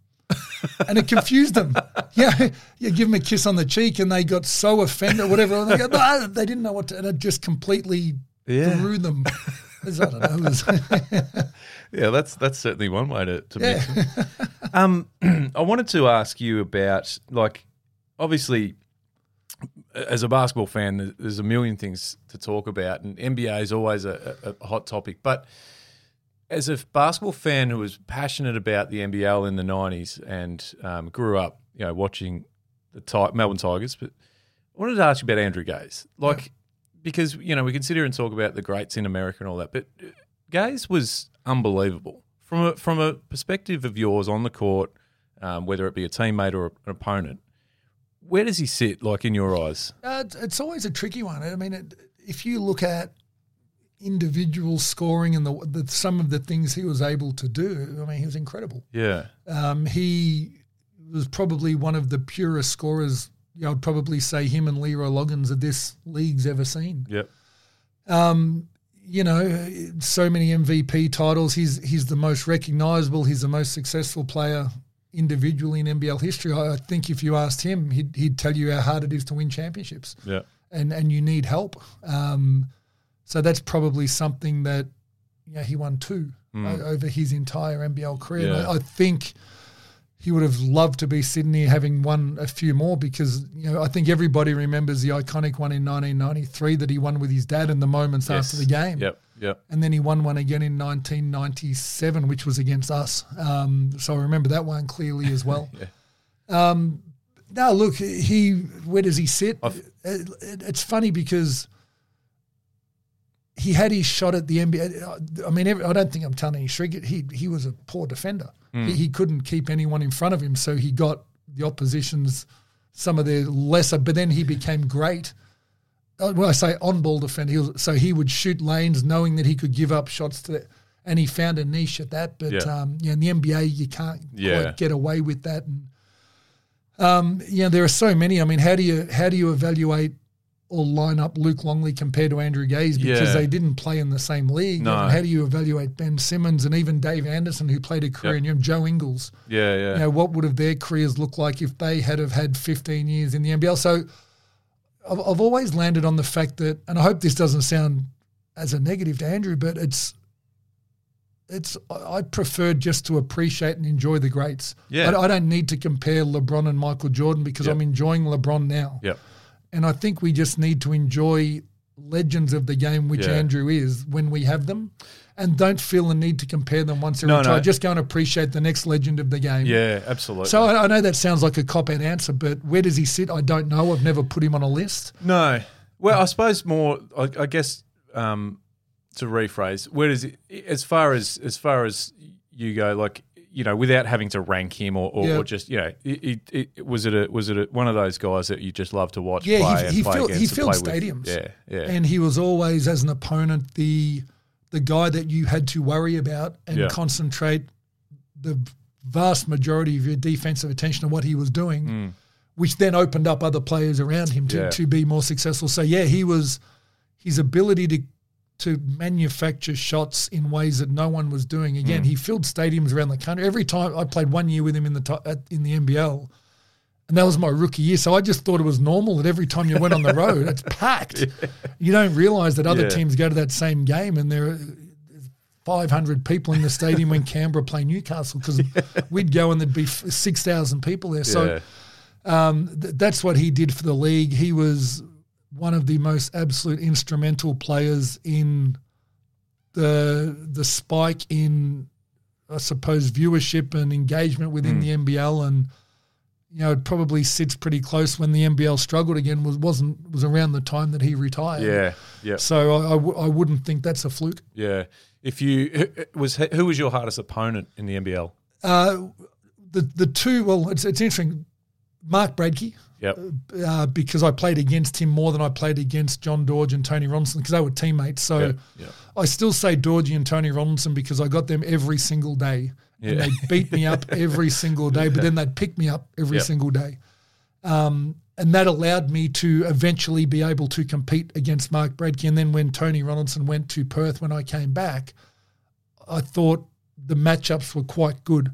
and it confused them. <laughs> Yeah, you give them a kiss on the cheek, and they got so offended, whatever. They, go, "No," they didn't know what to, and it just completely Yeah. threw them. I don't know. Yeah, that's that's certainly one way to, to Yeah. mention. um, <clears throat> I wanted to ask you about like, obviously, as a basketball fan, there's a million things to talk about, and NBA is always a, a, hot topic. But as a basketball fan who was passionate about the NBL in the '90s and um, grew up, you know, watching the Melbourne Tigers, but I wanted to ask you about Andrew Gaze, like because you know we can sit here and talk about the greats in America and all that, but Gaze was unbelievable from a from a perspective of yours on the court, um, whether it be a teammate or an opponent. Where does he sit, like in your eyes? Uh, it's- it's always a tricky one. I mean, it, if you look at individual scoring and the, the some of the things he was able to do, I mean, he was incredible. Yeah, Um, he was probably one of the purest scorers. I'd probably say him and Leroy Loggins that this league's ever seen. yep, Um, you know, so many MVP titles. He's he's the most recognisable. He's the most successful player individually in NBL history. I I think if you asked him, he'd, he'd tell you how hard it is to win championships yeah, and and you need help. Um, so that's probably something that you know, he won two o- over his entire NBL career. Yeah. I, I think he would have loved to be Sydney having won a few more because you know I think everybody remembers the iconic one in 1993 that he won with his dad in the moments after the game. Yep, yep, And then he won one again in 1997, which was against us. Um, so I remember that one clearly as well. <laughs> Yeah. Um, now, look, he where does he sit? It, it- it's funny because he had his shot at the NBA. I mean, every, I don't think I'm telling you, Shrig. He he was a poor defender. He, he couldn't keep anyone in front of him, so he got the opposition's some of their lesser. But then he became great. Uh, Well, I say on ball defender. He was, so he would shoot lanes, knowing that he could give up shots to. And he found a niche at that, but Yeah. um, yeah, in the NBA you can't Yeah. quite get away with that. And um, yeah, there are so many. I mean, how do you how do you evaluate or line up Luke Longley compared to Andrew Gaze because Yeah. they didn't play in the same league? No. And how do you evaluate Ben Simmons and even Dave Andersen, who played a career Yep. in Europe, Joe Ingles? yeah, yeah, You know, what would have their careers looked like if they had have had 15 years in the NBL? So I've, I've always landed on the fact that, and I hope this doesn't sound as a negative to Andrew, but it's it's I I prefer just to appreciate and enjoy the greats. Yeah. I, I don't need to compare LeBron and Michael Jordan because Yep. I'm enjoying LeBron now, yep, and I think we just need to enjoy legends of the game, which Yeah. Andrew is, when we have them. And don't feel the need to compare them once they're No, retired. no. Just go and appreciate the next legend of the game. yeah, absolutely. So I, I know that sounds like a cop out answer, but where does he sit? I don't know. I've never put him on a list. No. Well, I suppose more. I, I guess um, to rephrase, where does it? As far as as far as you go, like you know, without having to rank him or, or, Yeah. or just you know, it, it, it, was it a, was it a, one of those guys that you just love to watch Yeah, play he, and he, filled, against he filled play with? stadiums. Yeah, yeah, And he was always, as an opponent, the the guy that you had to worry about and Yeah. concentrate the vast majority of your defensive attention on what he was doing, hmm. which then opened up other players around him to. Yeah. to be more successful. So yeah, he was his ability to to manufacture shots in ways that no one was doing. Hmm. Again, he filled stadiums around the country. Every time I played one year with him in the to- at- in the NBL, and that was my rookie year. So I just thought it was normal that every time you went on the road, it's <laughs> packed. You don't realize that other Yeah. teams go to that same game and there are 500 people in the stadium when <laughs> Canberra play Newcastle because we'd go and there'd be 6,000 people there. So yeah. um, th- that's what he did for the league. He was one of the most absolute instrumental players in the the spike in, I suppose, viewership and engagement within Hmm. the NBL, and you know it probably sits pretty close when the NBL struggled again. Was wasn't was around the time that he retired. yeah, yeah, So I, I, w- I wouldn't think that's a fluke. yeah. If you who- was who was your hardest opponent in the NBL? Uh, the the two well, it's it's interesting. Mark Bradtke, Yep. uh, because I played against him more than I played against John Dorge and Tony Ronaldson because they were teammates. So Yeah, yeah. I still say Dorgy and Tony Ronaldson because I got them every single day. And they beat me up <laughs> every single day, but then they'd pick me up every Yeah. single day. Um, and that allowed me to eventually be able to compete against Mark Bradtke. And then when Tony Ronaldson went to Perth when I came back, I thought the matchups were quite good.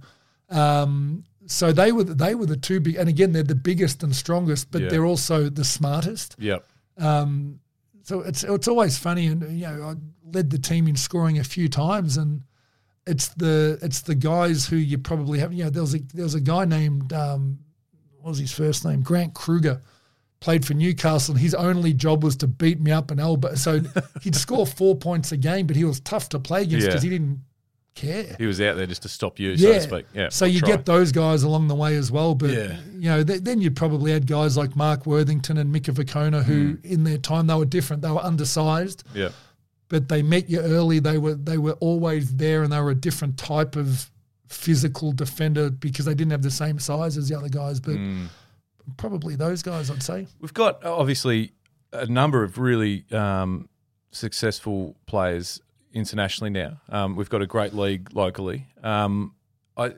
Um, so they were they were the two big, and again they're the biggest and strongest, but Yeah. they're also the smartest. Yep. Um, so it's it's always funny, and you know I led the team in scoring a few times, and it's the it's the guys who you probably have. You know, there was a there was a guy named um, what was his first name? Grant Kruger. Played for Newcastle, and his only job was to beat me up and elbow. So <laughs> he'd score four points a game, but he was tough to play against Yeah. because he didn't care. He was out there just to stop you, so to speak. Yeah. So or you try. get those guys along the way as well. But Yeah. you know, th- then you probably had guys like Mark Worthington and Mika Vukona who, Mm. in their time, they were different. They were undersized, Yeah. but they met you early. They were they were always there, and they were a different type of physical defender because they didn't have the same size as the other guys. But Mm. probably those guys, I'd say. We've got obviously a number of really um, successful players internationally now. Um, we've got a great league locally. Um, I,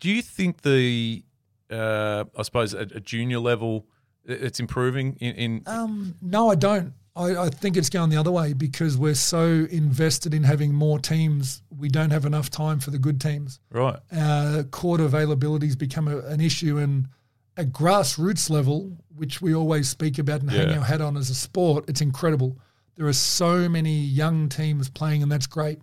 do you think the, uh, I suppose, at a junior level, it's improving in? in Um, no, I don't. I, I think it's going the other way because we're so invested in having more teams. We don't have enough time for the good teams. right. uh, court availability has become a, an issue. And at grassroots level, which we always speak about and hang our hat on as a sport, it's incredible. There are so many young teams playing, and that's great.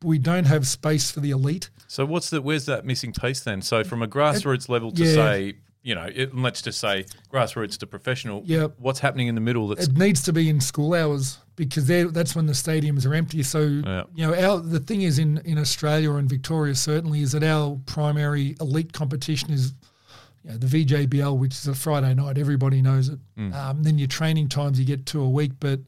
But we don't have space for the elite. So what's the where's that missing piece then? So from a grassroots level to yeah. say, you know, it, let's just say grassroots to professional. Yeah. What's happening in the middle? That's It needs to be in school hours because that's when the stadiums are empty. So Yeah. you know, our the thing is in in Australia or in Victoria certainly is that our primary elite competition is. You know, the VJBL, which is a Friday night, everybody knows it. Um, then your training times, you get two a week, but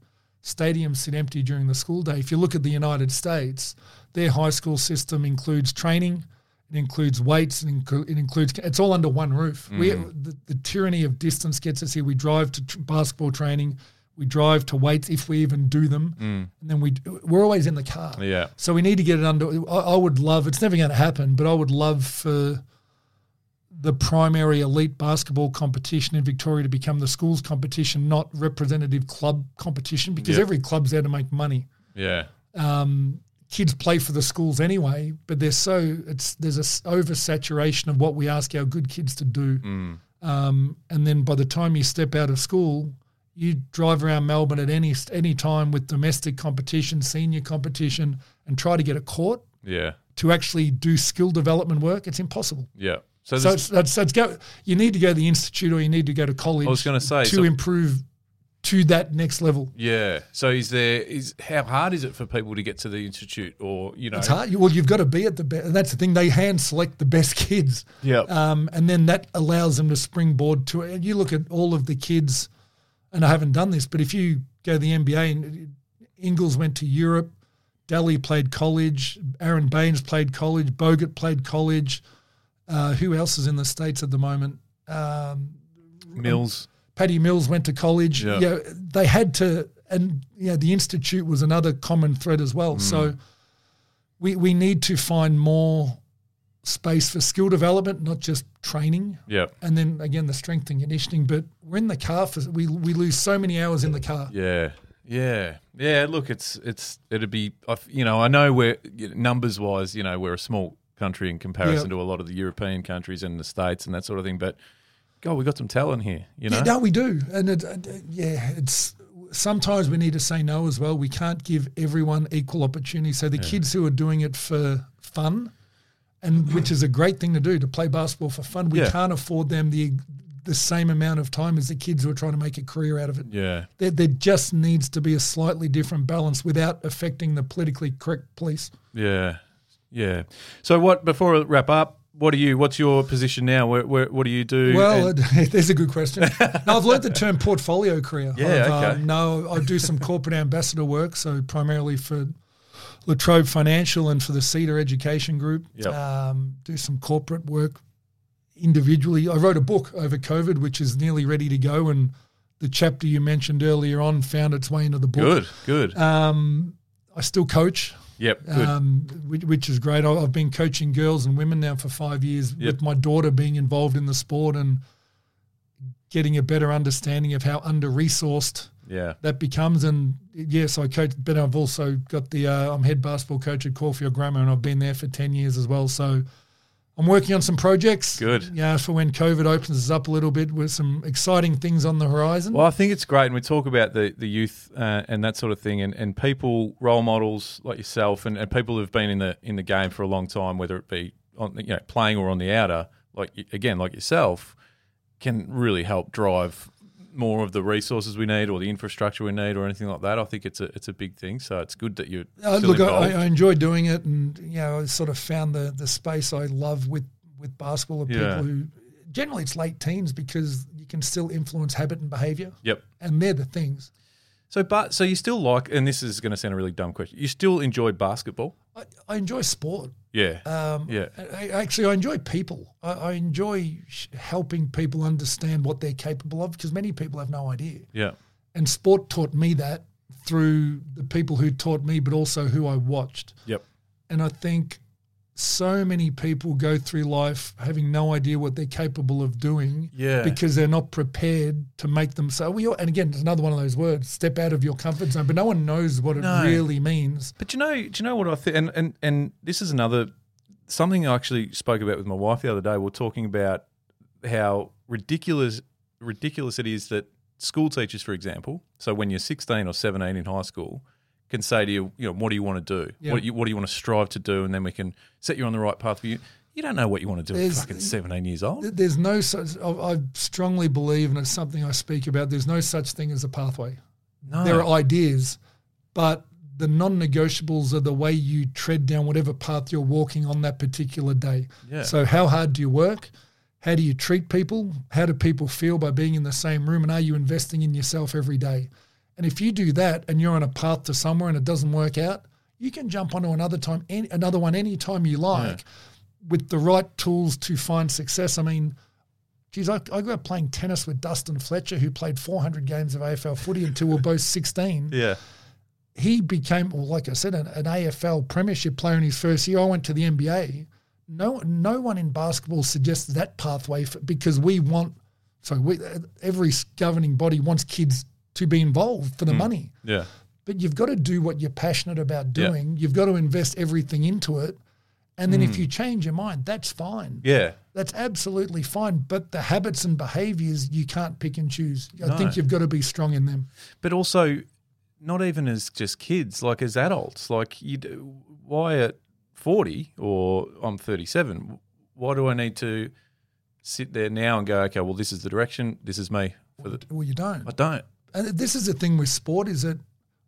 stadiums sit empty during the school day. If you look at the United States, their high school system includes training, it includes weights, it, inclu- it includes it's all under one roof. Hmm. We the, the tyranny of distance gets us here. We drive to tr- basketball training, we drive to weights if we even do them, hmm. and then we we're always in the car. yeah. So we need to get it under. I, I would love. It's never going to happen, but I would love for the primary elite basketball competition in Victoria to become the schools competition, not representative club competition, because Yeah. every club's there to make money. Yeah. Um, kids play for the schools anyway, but they're so it's there's a oversaturation of what we ask our good kids to do, Mm. um, and then by the time you step out of school, you drive around Melbourne at any any time with domestic competition, senior competition, and try to get a court Yeah. to actually do skill development work. It's impossible. Yeah. So, So it's, that's, that's go. You need to go to the institute or you need to go to college. I was gonna say, to so- improve to that next level. yeah. So is there is how hard is it for people to get to the institute or you know? It's hard. Well, you've got to be at the best. That's the thing. They hand select the best kids. Yeah. Um, and then that allows them to springboard to it. And you look at all of the kids, and I haven't done this, but if you go to the NBA and Ingles went to Europe, Daly played college. Aron Baynes played college. Bogut played college. Uh, who else is in the states at the moment? Um, Mills. Patty Mills went to college. Yeah. They had to, and yeah, the institute was another common thread as well. So we we need to find more space for skill development, not just training. Yeah. And then again, the strength and conditioning. But we're in the car for we we lose so many hours in the car. Yeah, yeah, yeah. Look, it's it's it'd be you know I know we're numbers wise, you know, we're a small country in comparison Yeah. to a lot of the European countries and the states and that sort of thing. But God, we got some talent here. You know, Yeah, no, we do, and it, uh, yeah, it's sometimes we need to say no as well. We can't give everyone equal opportunity. So the kids who are doing it for fun, and <clears throat> which is a great thing to do to play basketball for fun, we Yeah. can't afford them the the same amount of time as the kids who are trying to make a career out of it. yeah, There, there just needs to be a slightly different balance without affecting the politically correct police. yeah, yeah. So what? Before I wrap up, what are you? What's your position now? Where, where, what do you do? Well, And- it, <laughs> there's a good question. <laughs> now, I've learned the term portfolio career. Yeah, I've, okay. no, I do some corporate ambassador work, so primarily for La Trobe Financial and for the Cedar Education Group. Yep. Um, do some corporate work individually. I wrote a book over COVID, which is nearly ready to go, and the chapter you mentioned earlier on found its way into the book. good, good. Um, I still coach yep, good. um, which, which is great. I've been coaching girls and women now for five years, Yep. with my daughter being involved in the sport and getting a better understanding of how under resourced yeah, that becomes. And yes, I coach, but I've also got the uh, I'm head basketball coach at Caulfield Grammar, and I've been there for ten years as well. So. I'm working on some projects. Good. Yeah, for when COVID opens us up a little bit with some exciting things on the horizon. Well, I think it's great, and we talk about the the youth uh, and that sort of thing, and, and people, role models like yourself, and, and people who've been in the in the game for a long time, whether it be on you know playing or on the outer, like again like yourself, can really help drive more of the resources we need or the infrastructure we need or anything like that. I think it's a it's a big thing. So it's good that you're Uh, look. I, I enjoy doing it, and you know, I sort of found the the space I love with with basketball of Yeah. people who generally it's late teens because you can still influence habit and behavior, yep. and they're the things. So, but so you still like, and this is going to sound a really dumb question. You still enjoy basketball? I, I enjoy sport. Yeah. Um, Yeah. I, actually, I enjoy people. I, I enjoy sh- helping people understand what they're capable of because many people have no idea. yeah. And sport taught me that through the people who taught me, but also who I watched. Yep. And I think so many people go through life having no idea what they're capable of doing Yeah. because they're not prepared to make themselves. We all, and again, it's another one of those words: step out of your comfort zone. But no one knows what it really means. But you know, do you know what I think? And, and and this is another something I actually spoke about with my wife the other day. We are talking about how ridiculous ridiculous it is that school teachers, for example, so when you're 16 or 17 in high school, can say to you, you know, what do you want to do? Yeah. What, do you, what do you want to strive to do? And then we can set you on the right path for you. You don't know what you want to do at fucking 17 years old. There's no such. I I strongly believe, and it's something I speak about. There's no such thing as a pathway. No. There are ideas, but the non-negotiables are the way you tread down whatever path you're walking on that particular day. Yeah. So how hard do you work? How do you treat people? How do people feel by being in the same room? And are you investing in yourself every day? And if you do that and you're on a path to somewhere and it doesn't work out, you can jump onto another time, any, another one anytime you like, with the right tools to find success. I mean, geez, I, I grew up playing tennis with Dustin Fletcher, who played 400 games of AFL footy until we were both <laughs> 16 yeah. he became, well, like I said, an, an AFL premiership player in his first year. I went to the NBA. No, no one in basketball suggests that pathway for, because we want. So we, every governing body wants kids to be involved for the hmm. money, Yeah. but you've got to do what you're passionate about Yeah. doing. You've got to invest everything into it, and then if hmm. you change your mind, that's fine. Yeah. That's absolutely fine. But the habits and behaviors you can't pick and choose. I No. think you've got to be strong in them. but also not even as just kids, like as adults. Like you, do, why at forty or I'm thirty seven? Why do I need to sit there now and go, okay, well, this is the direction. This is me. For the, Well, you don't. I don't. And this is the thing with sport is that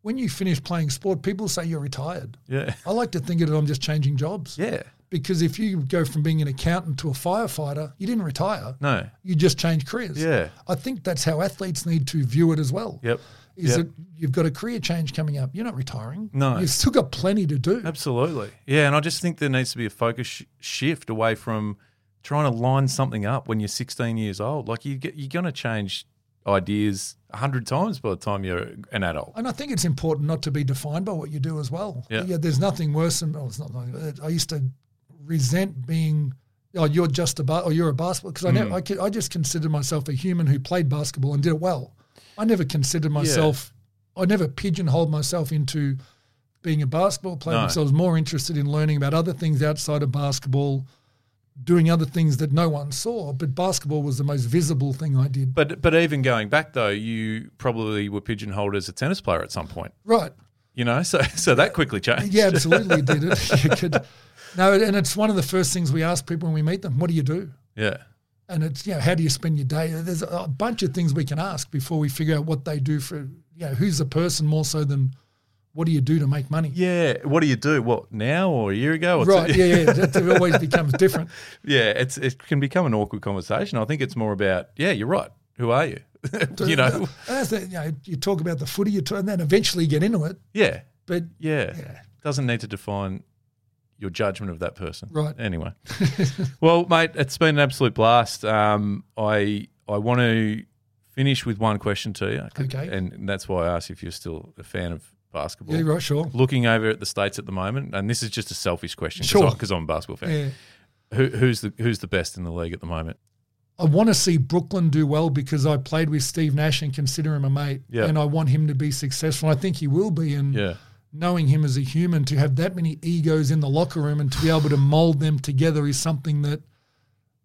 when you finish playing sport, people say you're retired. Yeah. I like to think of it, I'm just changing jobs. Yeah. Because if you go from being an accountant to a firefighter, you didn't retire. No. You just changed careers. Yeah. I think that's how athletes need to view it as well. Yep. is Yeah. that you've got a career change coming up. You're not retiring. No. You've still got plenty to do. Absolutely. Yeah, and I just think there needs to be a focus sh- shift away from trying to line something up when you're 16 years old. Like you get, you're going to change ideas a hundred times by the time you're an adult. And I think it's important not to be defined by what you do as well. Yeah. there's nothing worse than, oh, it's not. I used to resent being, oh, you're just a, ba- or you're a basketball, because I, Mm. never, I, I just considered myself a human who played basketball and did it well. I never considered myself, I never pigeonholed myself into being a basketball player No. because I was more interested in learning about other things outside of basketball, doing other things that no one saw. But basketball was the most visible thing I did. But but even going back though, you probably were pigeonholed as a tennis player at some point. Right. You know, so so that quickly changed. Yeah, absolutely did it. <laughs> You could, no, and it's one of the first things we ask people when we meet them. What do you do? Yeah. And it's you know, how do you spend your day? There's a bunch of things we can ask before we figure out what they do for you know, who's the person more so than what do you do to make money? Yeah. What do you do? What now or a year ago? Right, it- yeah, yeah. <laughs> It always becomes different. <laughs> yeah. It's it can become an awkward conversation. I think it's more about yeah. You're right. Who are you? <laughs> you know. The, you know, you talk about the footy, you talk, and then eventually you get into it. Yeah. But Yeah. Yeah. Doesn't need to define your judgment of that person. Right. Anyway. well, mate, it's been an absolute blast. Um, I I want to finish with one question to you. Okay. And that's why I asked if you're still a fan of basketball. yeah, right, sure. Looking over at the States at the moment, and this is just a selfish question Sure. because I'm a basketball fan. Yeah. Who, who's the who's the best in the league at the moment? I want to see Brooklyn do well because I played with Steve Nash and consider him a mate. Yeah. And I want him to be successful. I think he will be. And Yeah. knowing him as a human, to have that many egos in the locker room and to be able to mold them together is something that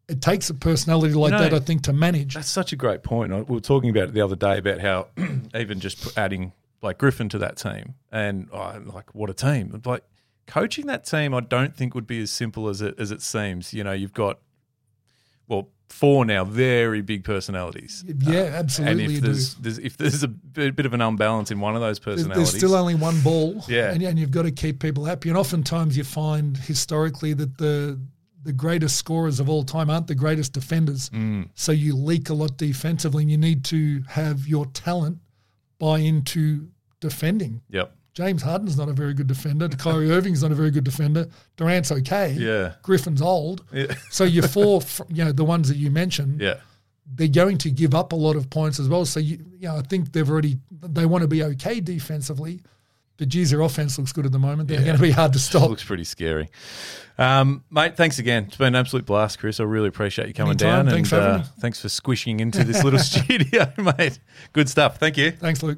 it takes a personality like know, that, I think, to manage. That's such a great point. We were talking about it the other day about how <clears throat> even just adding like Griffin to that team and oh, like what a team. Like coaching that team, I don't think would be as simple as it as it seems. You know, you've got well four now very big personalities. Yeah, And absolutely. if you do. there's, there's if there's a bit, bit of an unbalance in one of those personalities, there's still only one ball, <laughs> Yeah. and, and you've got to keep people happy. And oftentimes, you find historically that the the greatest scorers of all time aren't the greatest defenders. Mm. So you leak a lot defensively, and you need to have your talent buy into defending. yep, James Harden's not a very good defender. <laughs> Kyrie Irving's not a very good defender. Durant's okay. yeah, Griffin's old. yeah, <laughs> So your four, you know, the ones that you mentioned, yeah. they're going to give up a lot of points as well. So you, you know, I think they've already they want to be okay defensively, but geez, their offense looks good at the moment. They're going to be hard to <laughs> stop. Looks pretty scary. Um, mate, thanks again. It's been an absolute blast, Chris. I really appreciate you coming Anytime. down. Thanks and for uh, thanks for squishing into this little <laughs> studio, mate. Good stuff. Thank you. Thanks, Luke.